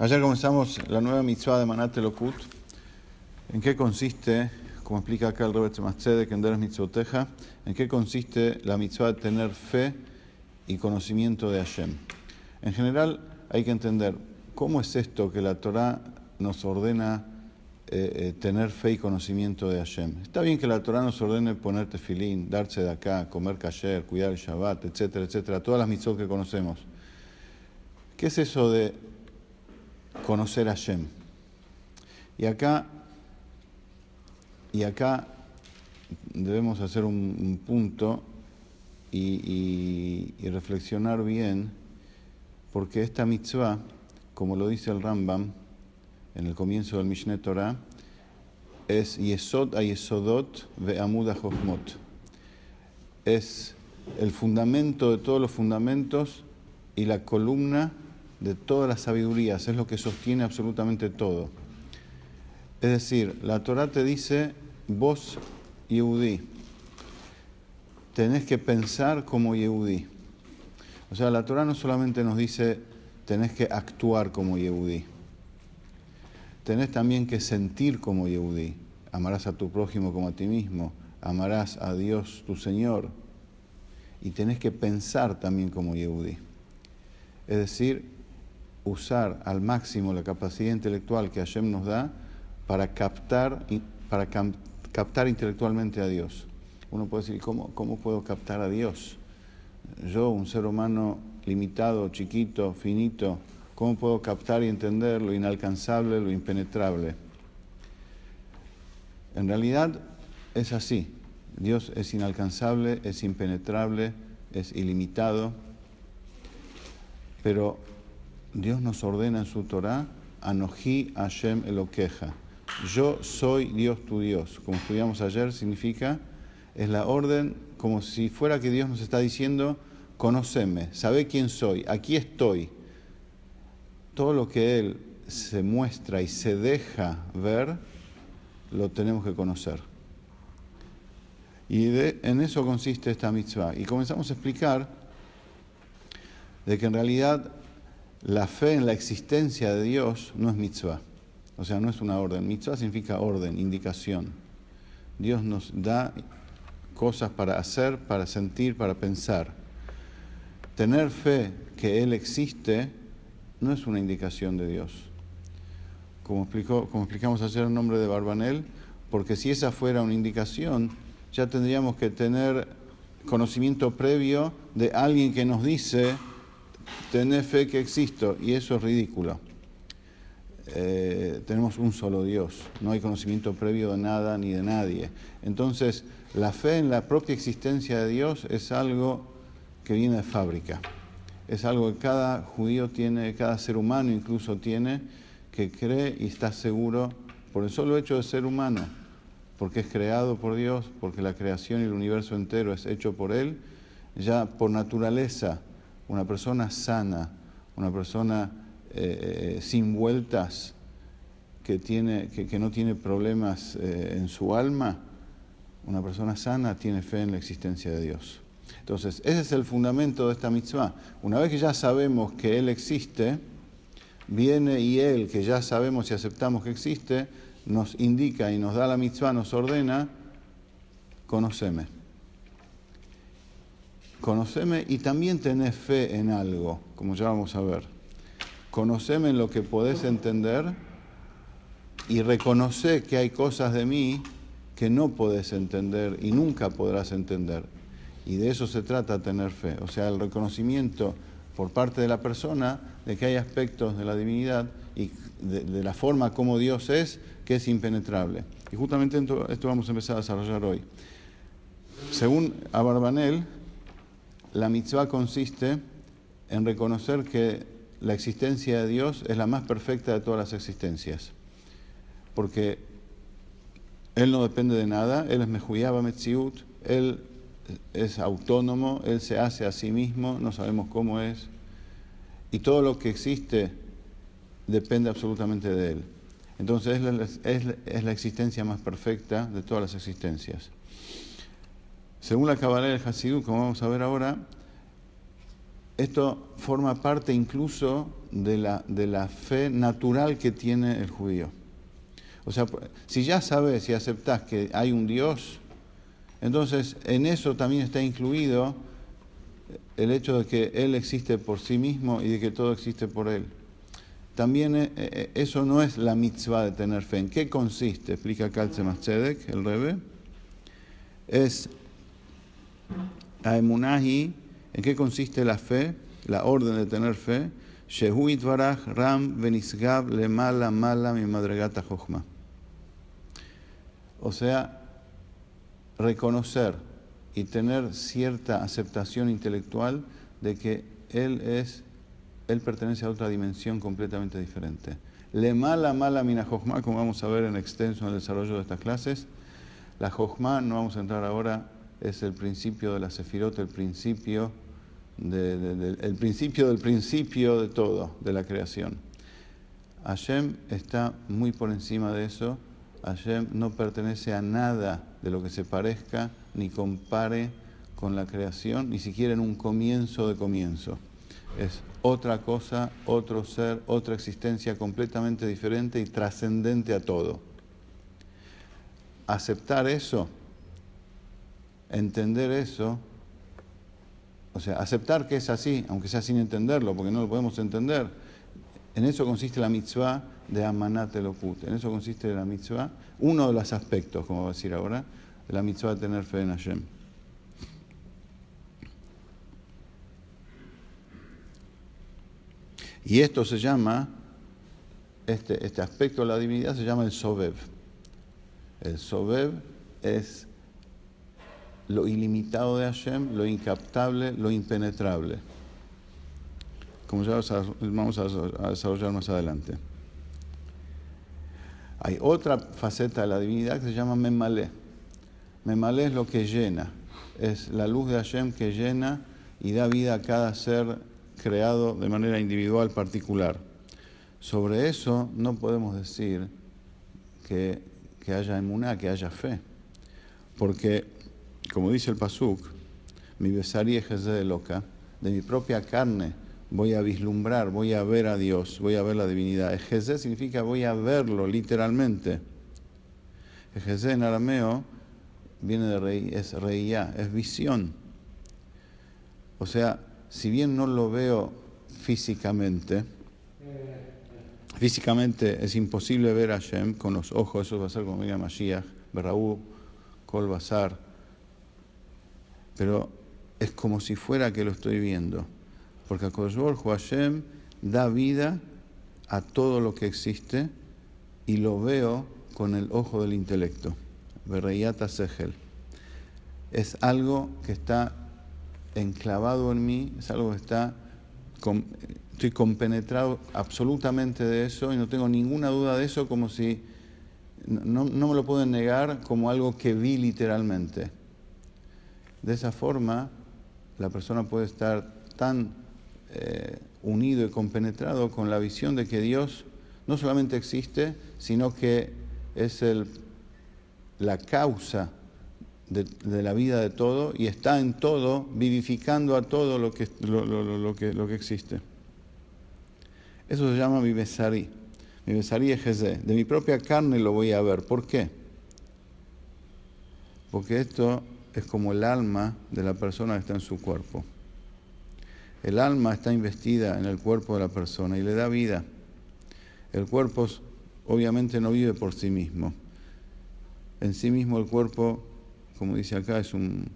Ayer comenzamos la nueva mitzvah de Manat Elokut. ¿En qué consiste, como explica acá el Robert Tzemachzedek en Deres Mitzvoteja, en qué consiste la mitzvah de tener fe y conocimiento de Hashem? En general hay que entender cómo es esto que la Torah nos ordena eh, eh, tener fe y conocimiento de Hashem. Está bien que la Torah nos ordene ponerte filín, darse de acá, comer kasher, cuidar el Shabbat, etcétera, etcétera, todas las mitzvot que conocemos. ¿Qué es eso de conocer a Hashem. Y acá, y acá debemos hacer un, punto y, reflexionar bien, porque esta mitzvah, como lo dice el Rambam en el comienzo del Mishneh Torah, es Yesod a Yesodot ve Amud Es el fundamento de todos los fundamentos y la columna de todas las sabidurías, es lo que sostiene absolutamente todo. Es decir, la Torah te dice, vos, Yehudí, tenés que pensar como Yehudí. O sea, la Torah no solamente nos dice, tenés que actuar como Yehudí, tenés también que sentir como Yehudí. Amarás a tu prójimo como a ti mismo, amarás a Dios tu Señor, y tenés que pensar también como Yehudí. Es decir, usar al máximo la capacidad intelectual que Hashem nos da para captar, para captar intelectualmente a Dios. Uno puede decir, ¿cómo, ¿cómo puedo captar a Dios? Yo, un ser humano limitado, chiquito, finito, ¿cómo puedo captar y entender lo inalcanzable, lo impenetrable? En realidad es así. Dios es inalcanzable, es impenetrable, es ilimitado, pero Dios nos ordena en su Torah, Anoji Hashem Eloqueja. Yo soy Dios tu Dios. Como estudiamos ayer, significa, es la orden como si fuera que Dios nos está diciendo, conoceme, sabe quién soy, aquí estoy. Todo lo que Él se muestra y se deja ver, lo tenemos que conocer. Y en eso consiste esta mitzvah. Y comenzamos a explicar de que en realidad la fe en la existencia de Dios no es mitzvah, o sea, no es una orden. Mitzvah significa orden, indicación. Dios nos da cosas para hacer, para sentir, para pensar. Tener fe que Él existe no es una indicación de Dios. Como, explicamos ayer en nombre de Barbanel, porque si esa fuera una indicación, ya tendríamos que tener conocimiento previo de alguien que nos dice tener fe que existo, y eso es ridículo. Eh, tenemos un solo Dios, no hay conocimiento previo de nada ni de nadie. Entonces, la fe en la propia existencia de Dios es algo que viene de fábrica. Es algo que cada judío tiene, cada ser humano incluso tiene, que cree y está seguro por el solo hecho de ser humano, porque es creado por Dios, porque la creación y el universo entero es hecho por Él, ya por naturaleza una persona sana, una persona eh, eh, sin vueltas, que, tiene, que, no tiene problemas eh, en su alma, una persona sana tiene fe en la existencia de Dios. Entonces, ese es el fundamento de esta mitzvah. Una vez que ya sabemos que Él existe, viene y Él, que ya sabemos y aceptamos que existe, nos indica y nos da la mitzvah, nos ordena, conoceme conoceme y también tenés fe en algo, como ya vamos a ver. Conoceme en lo que podés entender y reconoce que hay cosas de mí que no podés entender y nunca podrás entender. Y de eso se trata tener fe, o sea, el reconocimiento por parte de la persona de que hay aspectos de la divinidad y de, la forma como Dios es que es impenetrable. Y justamente esto, vamos a empezar a desarrollar hoy. Según Abarbanel, la mitzvah consiste en reconocer que la existencia de Dios es la más perfecta de todas las existencias. Porque Él no depende de nada, Él es Mejuyaba Metziut, Él es autónomo, Él se hace a sí mismo, no sabemos cómo es. Y todo lo que existe depende absolutamente de Él. Entonces es la, es la existencia más perfecta de todas las existencias. Según la Kabbalah del Hasidut, como vamos a ver ahora, esto forma parte incluso de la, de la fe natural que tiene el judío. O sea, si ya sabes y aceptas que hay un Dios, entonces en eso también está incluido el hecho de que Él existe por sí mismo y de que todo existe por Él. También eh, eh, eso no es la mitzvah de tener fe. ¿En qué consiste? Explica el Tzedek, el Rebe. Es Aemunahi, ¿en qué consiste la fe? La orden de tener fe. Shehuit Baraj Ram Benisgab Le Mala Mala Mi Madregata Jochma. O sea, reconocer y tener cierta aceptación intelectual de que Él es él pertenece a otra dimensión completamente diferente. Le mala, mala mina jojma, como vamos a ver en extenso en el desarrollo de estas clases, la jojma, no vamos a entrar ahora, es el principio de la sefirot, el principio, el principio del principio de todo, de la creación. Hashem está muy por encima de eso. Hashem no pertenece a nada de lo que se parezca ni compare con la creación, ni siquiera en un comienzo de comienzo. Es otra cosa, otro ser, otra existencia completamente diferente y trascendente a todo. Aceptar eso, entender eso, o sea, aceptar que es así, aunque sea sin entenderlo, porque no lo podemos entender, en eso consiste la mitzvah de Amanat Elokut, en eso consiste la mitzvah, uno de los aspectos, como va a decir ahora, de la mitzvah de tener fe en Hashem. Y esto se llama, este, este aspecto de la divinidad se llama el Sobev. El Sobev es lo ilimitado de Hashem, lo incaptable, lo impenetrable. Como ya vamos a desarrollar más adelante. Hay otra faceta de la divinidad que se llama Memale. Memale es lo que llena, es la luz de Hashem que llena y da vida a cada ser creado de manera individual, particular. Sobre eso no podemos decir que, haya emuná, que haya fe. Porque, como dice el Pasuk, mi besaría es de loca, de mi propia carne voy a vislumbrar, voy a ver a Dios, voy a ver la divinidad. Ejezé significa voy a verlo, literalmente. Ejezé en arameo viene de rey, es reía, es visión. O sea, si bien no lo veo físicamente, físicamente es imposible ver a Hashem con los ojos, eso va a ser como diga Mashiach, Berraú, Kol Bazar, pero es como si fuera que lo estoy viendo, porque a Hashem da vida a todo lo que existe y lo veo con el ojo del intelecto, Berreyata Segel. Es algo que está enclavado en mí, es algo que está, estoy compenetrado absolutamente de eso y no tengo ninguna duda de eso, como si no, me lo pueden negar como algo que vi literalmente. De esa forma, la persona puede estar tan eh, unido y compenetrado con la visión de que Dios no solamente existe, sino que es el, la causa de, la vida de todo y está en todo, vivificando a todo lo que, lo, lo que existe. Eso se llama. Mi besarí es Jezé. De mi propia carne lo voy a ver. ¿Por qué? Porque esto es como el alma de la persona que está en su cuerpo. El alma está investida en el cuerpo de la persona y le da vida. El cuerpo obviamente no vive por sí mismo. En sí mismo el cuerpo como dice acá, es, un,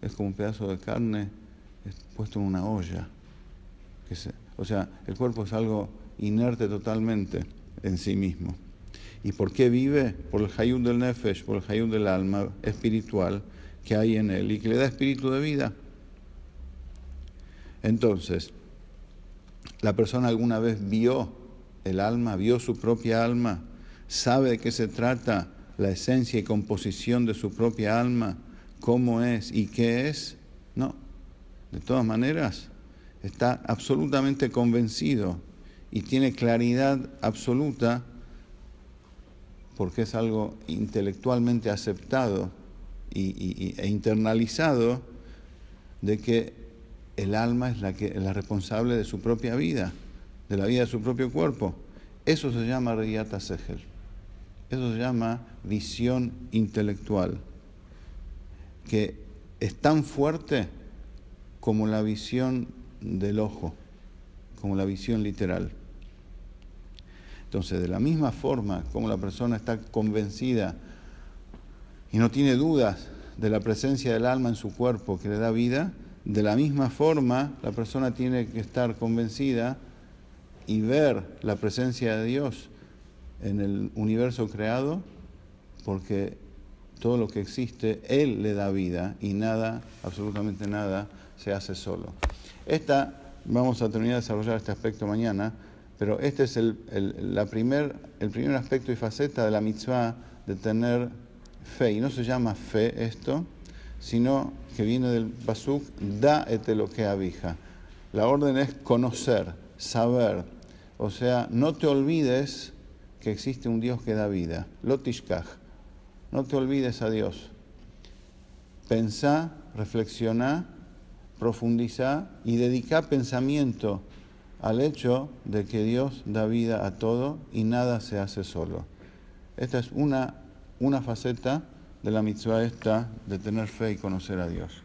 es como un pedazo de carne puesto en una olla. O sea, el cuerpo es algo inerte totalmente en sí mismo. ¿Y por qué vive? Por el hayun del nefesh, por el hayun del alma espiritual que hay en él y que le da espíritu de vida. Entonces, la persona alguna vez vio el alma, vio su propia alma, sabe de qué se trata, la esencia y composición de su propia alma, cómo es y qué es. No, de todas maneras, está absolutamente convencido y tiene claridad absoluta porque es algo intelectualmente aceptado y, e internalizado de que el alma es la, la responsable de su propia vida, de la vida de su propio cuerpo. Eso se llama Riyata Segel. Eso se llama visión intelectual, que es tan fuerte como la visión del ojo, como la visión literal. Entonces, de la misma forma como la persona está convencida y no tiene dudas de la presencia del alma en su cuerpo que le da vida, de la misma forma la persona tiene que estar convencida y ver la presencia de Dios en el universo creado, porque todo lo que existe, Él le da vida y nada, absolutamente nada, se hace solo. Esta, vamos a terminar de desarrollar este aspecto mañana, pero este es el, primer, el primer aspecto y faceta de la mitzvah de tener fe. Y no se llama fe esto, sino que viene del pasuk da et lo que abija. La orden es conocer, saber. O sea, no te olvides que existe un Dios que da vida. Lotishkaj. No te olvides a Dios. Pensá, reflexiona, profundiza y dedica pensamiento al hecho de que Dios da vida a todo y nada se hace solo. Esta es una, una faceta de la mitzvah esta de tener fe y conocer a Dios.